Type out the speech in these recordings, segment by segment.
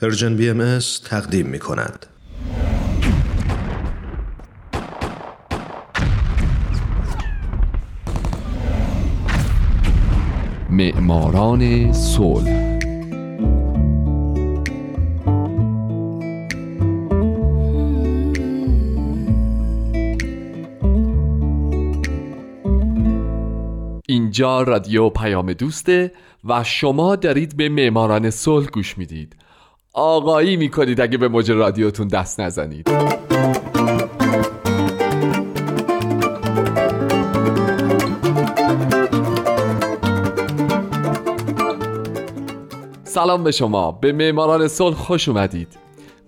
پرژن بی ام تقدیم می کند. معماران صلح اینجا رادیو پیام دوسته و شما دارید به معماران صلح گوش می‌دید آقایی می‌کنید اگه به موج رادیوتون دست نزنید. سلام به شما. به معماران صلح خوش اومدید.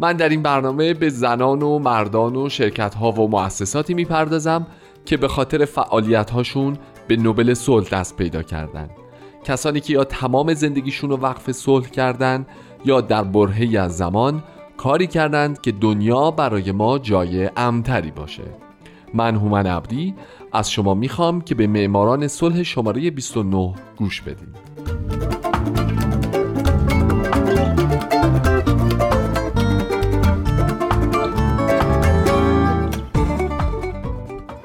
من در این برنامه به زنان و مردان و شرکت ها و مؤسساتی می‌پردازم که به خاطر فعالیت هاشون به نوبل صلح دست پیدا کردن. کسانی که یا تمام زندگیشون رو وقف صلح کردن یا در برهی از زمان کاری کردند که دنیا برای ما جای امتری باشه. من هومن عبدی از شما می‌خوام که به معماران صلح شماره 29 گوش بدید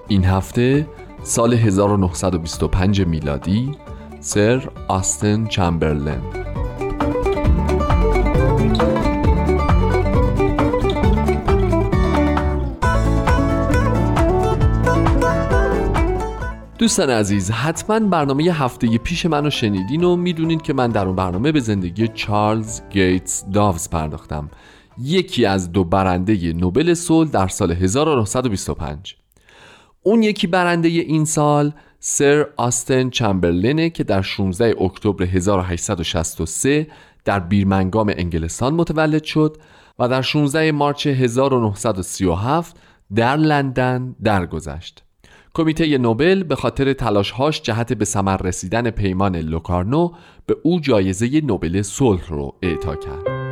این هفته سال 1925 میلادی سر آستن چمبرلن. دوستان عزیز حتما برنامه هفته پیش منو شنیدین و می‌دونین که من در اون برنامه به زندگی چارلز گیتس داوز پرداختم یکی از دو برنده نوبل صلح در سال 1925 اون یکی برنده این سال سر آستن چمبرلینه که در 16 اکتبر 1863 در بیرمنگام انگلستان متولد شد و در 16 مارچ 1937 در لندن درگذشت. کمیته نوبل به خاطر تلاشهاش جهت به ثمر رسیدن پیمان لوکارنو به او جایزه نوبل صلح رو اعطا کرد.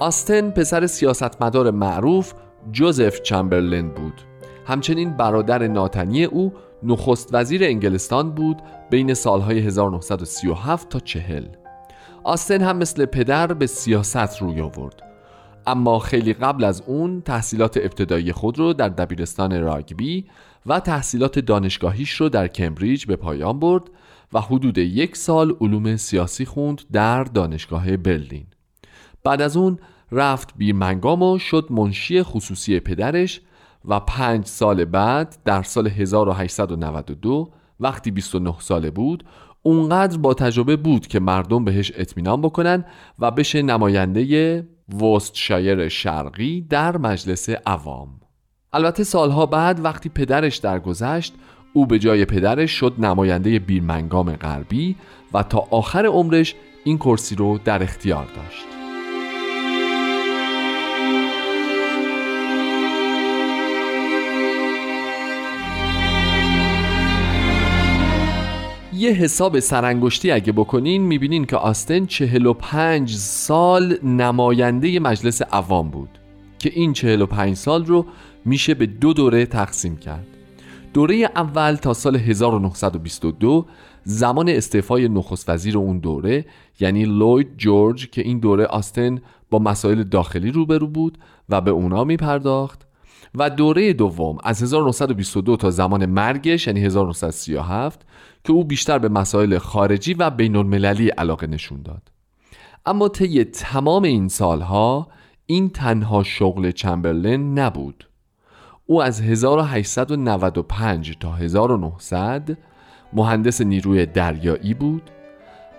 آستن پسر سیاستمدار معروف جوزف چمبرلین بود همچنین برادر ناتنی او نخست وزیر انگلستان بود بین سالهای 1937 تا 40 آستن هم مثل پدر به سیاست روی آورد. اما خیلی قبل از اون تحصیلات ابتدایی خود رو در دبیرستان راگبی و تحصیلات دانشگاهیش رو در کمبریج به پایان برد و حدود یک سال علوم سیاسی خوند در دانشگاه برلین. بعد از اون رفت بیرمنگام و شد منشی خصوصی پدرش و پنج سال بعد در سال 1892 وقتی 29 ساله بود اونقدر با تجربه بود که مردم بهش اطمینان بکنن و بشه نماینده وستشایر شرقی در مجلس عوام. البته سالها بعد وقتی پدرش درگذشت او به جای پدرش شد نماینده بیرمنگام غربی و تا آخر عمرش این کرسی رو در اختیار داشت. یه حساب سرانگشتی اگه بکنین می‌بینین که آستن 45 سال نماینده مجلس عوام بود که این 45 سال رو میشه به دو دوره تقسیم کرد. دوره اول تا سال 1922 زمان استعفای نخست وزیر اون دوره یعنی لوید جورج که این دوره آستن با مسائل داخلی روبرو بود و به اونا میپرداخت. و دوره دوم از 1922 تا زمان مرگش یعنی 1937 که او بیشتر به مسائل خارجی و بین المللی علاقه نشون داد. اما طی تمام این سالها این تنها شغل چمبرلین نبود. او از 1895 تا 1900 مهندس نیروی دریایی بود.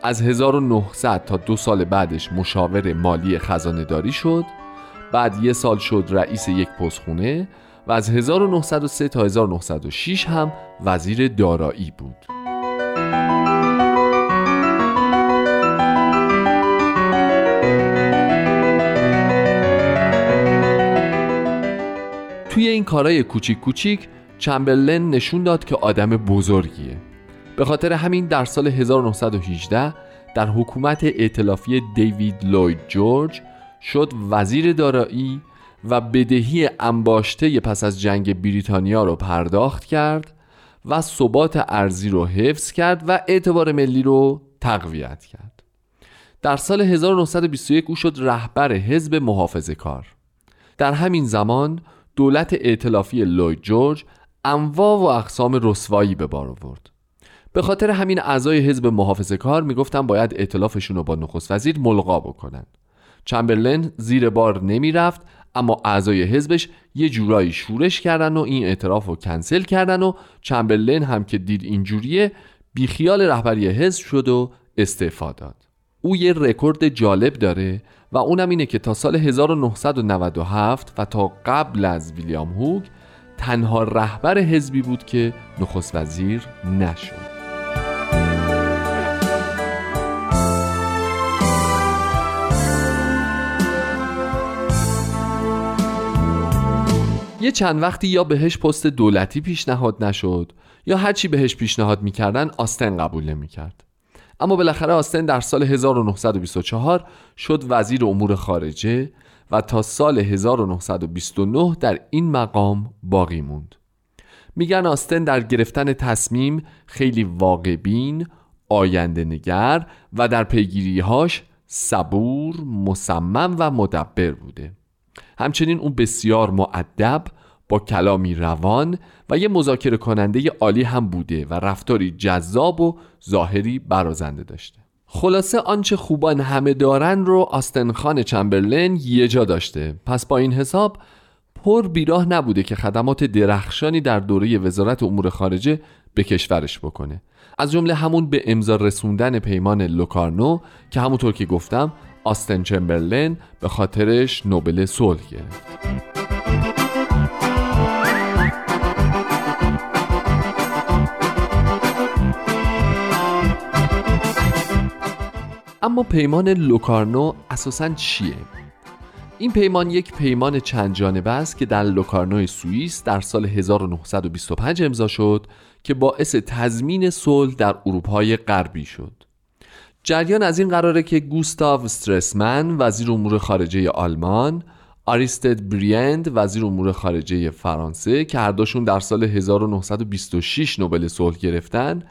از 1900 تا دو سال بعدش مشاور مالی خزانه داری شد. بعد یه سال شد رئیس یک پستخونه و از 1903 تا 1906 هم وزیر دارایی بود. توی این کارهای کوچیک کوچیک چمبرلن نشون داد که آدم بزرگیه. به خاطر همین در سال 1918 در حکومت ائتلافی دیوید لوید جورج شد وزیر دارایی و بدهی انباشته پس از جنگ بریتانیا رو پرداخت کرد و ثبات ارزی رو حفظ کرد و اعتبار ملی رو تقویت کرد. در سال 1921 او شد رهبر حزب محافظه کار. در همین زمان دولت ائتلافی لوید جورج انواع و اقسام رسوایی به بار آورد. به خاطر همین اعضای حزب محافظه کار می‌گفتن باید ائتلافشون رو با نخست وزیر ملغا بکنن. چمبرلین زیر بار نمی‌رفت اما اعضای حزبش یه جورایی شورش کردن و این اعتراف رو کنسل کردن و چمبرلین هم که دید اینجوریه بیخیال رهبری حزب شد و استعفا داد. او یه رکورد جالب داره و اونم اینه که تا سال 1997 و تا قبل از ویلیام هوگ تنها رهبر حزبی بود که نخست وزیر نشد. یه چند وقتی یا بهش پست دولتی پیشنهاد نشد یا هرچی بهش پیشنهاد می‌کردن آستن قبول نمی‌کرد. اما بالاخره آستن در سال 1924 شد وزیر امور خارجه و تا سال 1929 در این مقام باقی موند. میگن آستن در گرفتن تصمیم خیلی واقعبین آینده نگر و در پیگیریهاش صبور مصمم و مدبر بوده. همچنین اون بسیار معدب با کلامی روان و یه مذاکره کننده عالی هم بوده و رفتاری جذاب و ظاهری برازنده داشته. خلاصه آنچه خوبان همه دارن رو آستن خان چمبرلین یه جا داشته. پس با این حساب پر بیراه نبوده که خدمات درخشانی در دوره وزارت امور خارجه به کشورش بکنه. از جمله همون به امضا رسوندن پیمان لوکارنو که همونطور که گفتم آستن چمبرلین به خاطرش نوبل صلح گرفت. اما پیمان لوکارنو اساسا چیه؟ این پیمان یک پیمان چند جانبه است که در لوکارنو سوئیس در سال 1925 امضا شد که باعث تضمین صلح در اروپای غربی شد. جریان از این قراره که گوستاو استرسمن وزیر امور خارجه آلمان آریستد بریند وزیر امور خارجه فرانسه که هر دوشون در سال 1926 نوبل صلح گرفتن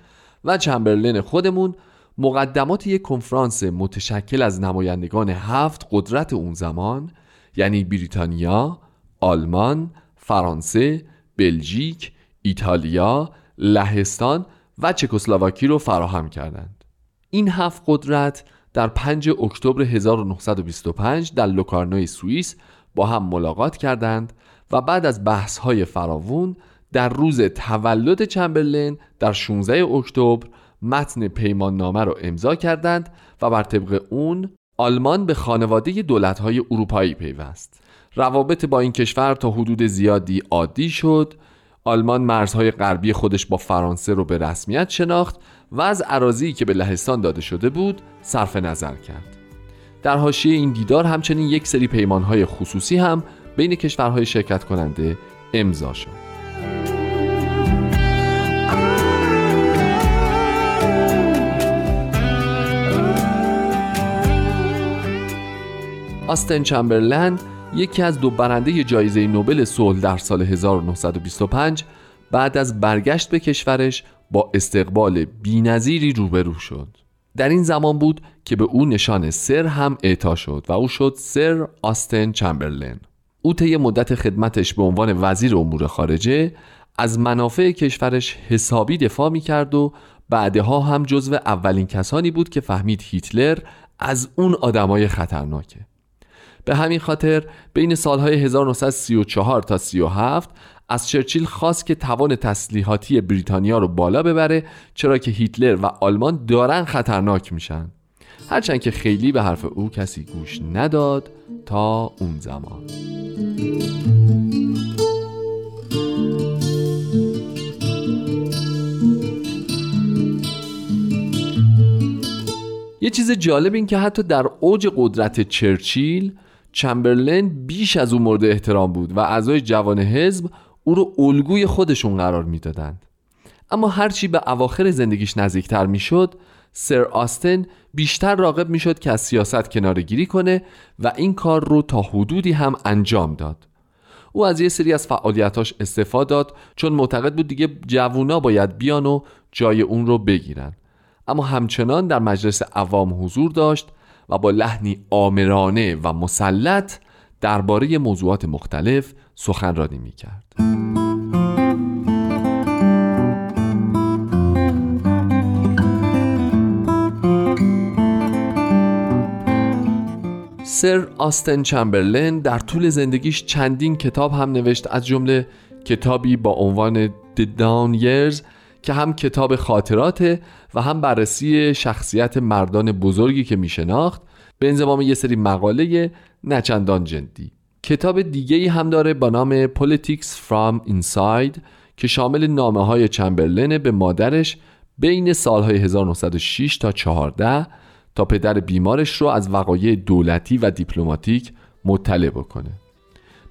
و چمبرلین خودمون مقدمات یک کنفرانس متشکل از نمایندگان هفت قدرت اون زمان یعنی بریتانیا، آلمان، فرانسه، بلژیک، ایتالیا، لهستان و چکسلواکی رو فراهم کردند. این هفت قدرت در 5 اکتبر 1925 در لوکارنوی سوئیس با هم ملاقات کردند و بعد از بحث‌های فراوون در روز تولد چمبرلین در 16 اکتبر متن پیمان نامه را امضا کردند و بر طبق اون آلمان به خانواده دولت‌های اروپایی پیوست. روابط با این کشور تا حدود زیادی عادی شد. آلمان مرزهای غربی خودش با فرانسه رو به رسمیت شناخت و از عراضی که به لهستان داده شده بود صرف نظر کرد. در حاشیه این دیدار همچنین یک سری پیمانهای خصوصی هم بین کشورهای شرکت کننده امضا شد. آستن چمبرلند یکی از دو برنده جایزه نوبل صلح در سال 1925 بعد از برگشت به کشورش با استقبال بینظیری روبرو شد. در این زمان بود که به او نشان سر هم اعطا شد و او شد سر آستن چمبرلین او طی مدت خدمتش به عنوان وزیر امور خارجه از منافع کشورش حسابی دفاع می کرد و بعدها هم جزو اولین کسانی بود که فهمید هیتلر از اون آدمای خطرناکه. به همین خاطر بین سالهای 1934 تا 37 از چرچیل خواست که توان تسلیحاتی بریتانیا رو بالا ببره چرا که هیتلر و آلمان دارن خطرناک میشن. هرچند که خیلی به حرف او کسی گوش نداد تا اون زمان. یه چیز جالب این که حتی در اوج قدرت چرچیل چمبرلین بیش از او مورد احترام بود و اعضای جوان حزب او رو الگوی خودشون قرار می‌دادند. اما هرچی به اواخر زندگیش نزدیکتر می‌شد سر آستن بیشتر راقب می‌شد که از سیاست کناره گیری کنه و این کار رو تا حدودی هم انجام داد. او از یه سری از فعالیتاش استفاده داد چون معتقد بود دیگه جوونا باید بیان و جای اون رو بگیرن. اما همچنان در مجلس عوام حضور داشت و با لحنی آمرانه و مسلط درباره موضوعات مختلف سخنرانی می کرد. سر آستن چمبرلین در طول زندگیش چندین کتاب هم نوشت از جمله کتابی با عنوان The Down Years که هم کتاب خاطراته و هم بررسی شخصیت مردان بزرگی که می شناخت به انضمام یه سری مقاله نچندان جدی. کتاب دیگه ای هم داره با نام Politics from Inside که شامل نامه های چمبرلین به مادرش بین سالهای 1906 تا 14 تا پدر بیمارش رو از وقایع دولتی و دیپلماتیک مطلع بکنه.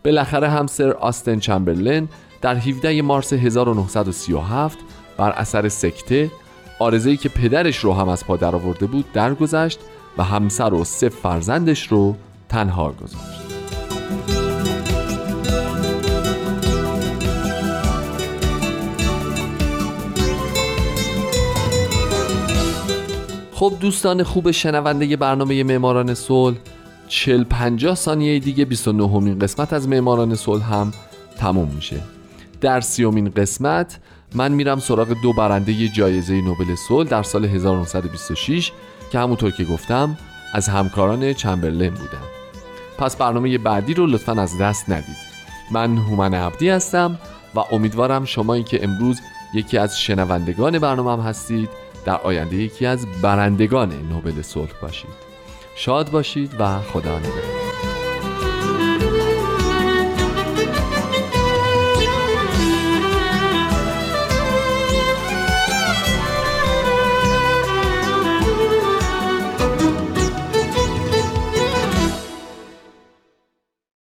بالاخره هم سر آستن چمبرلین در 17 مارس 1937 بر اثر سکته آرزهی که پدرش رو هم از پا درآورده بود درگذشت و همسر و سه فرزندش رو تنها گذاشت. خب دوستان خوب شنونده برنامه معماران صلح 40 50 ثانیه دیگه 29 همین قسمت از معماران صلح هم تموم میشه. در سیومین قسمت من میرم سراغ دو برنده جایزه نوبل صلح در سال 1926 که همونطور که گفتم از همکاران چمبرلین بودن. پس برنامه بعدی رو لطفا از دست ندید. من هومن عبدی هستم و امیدوارم شمایی که امروز یکی از شنوندگان برنامه هم هستید در آینده یکی از برندگان نوبل صلح باشید. شاد باشید و خدا نگهدار.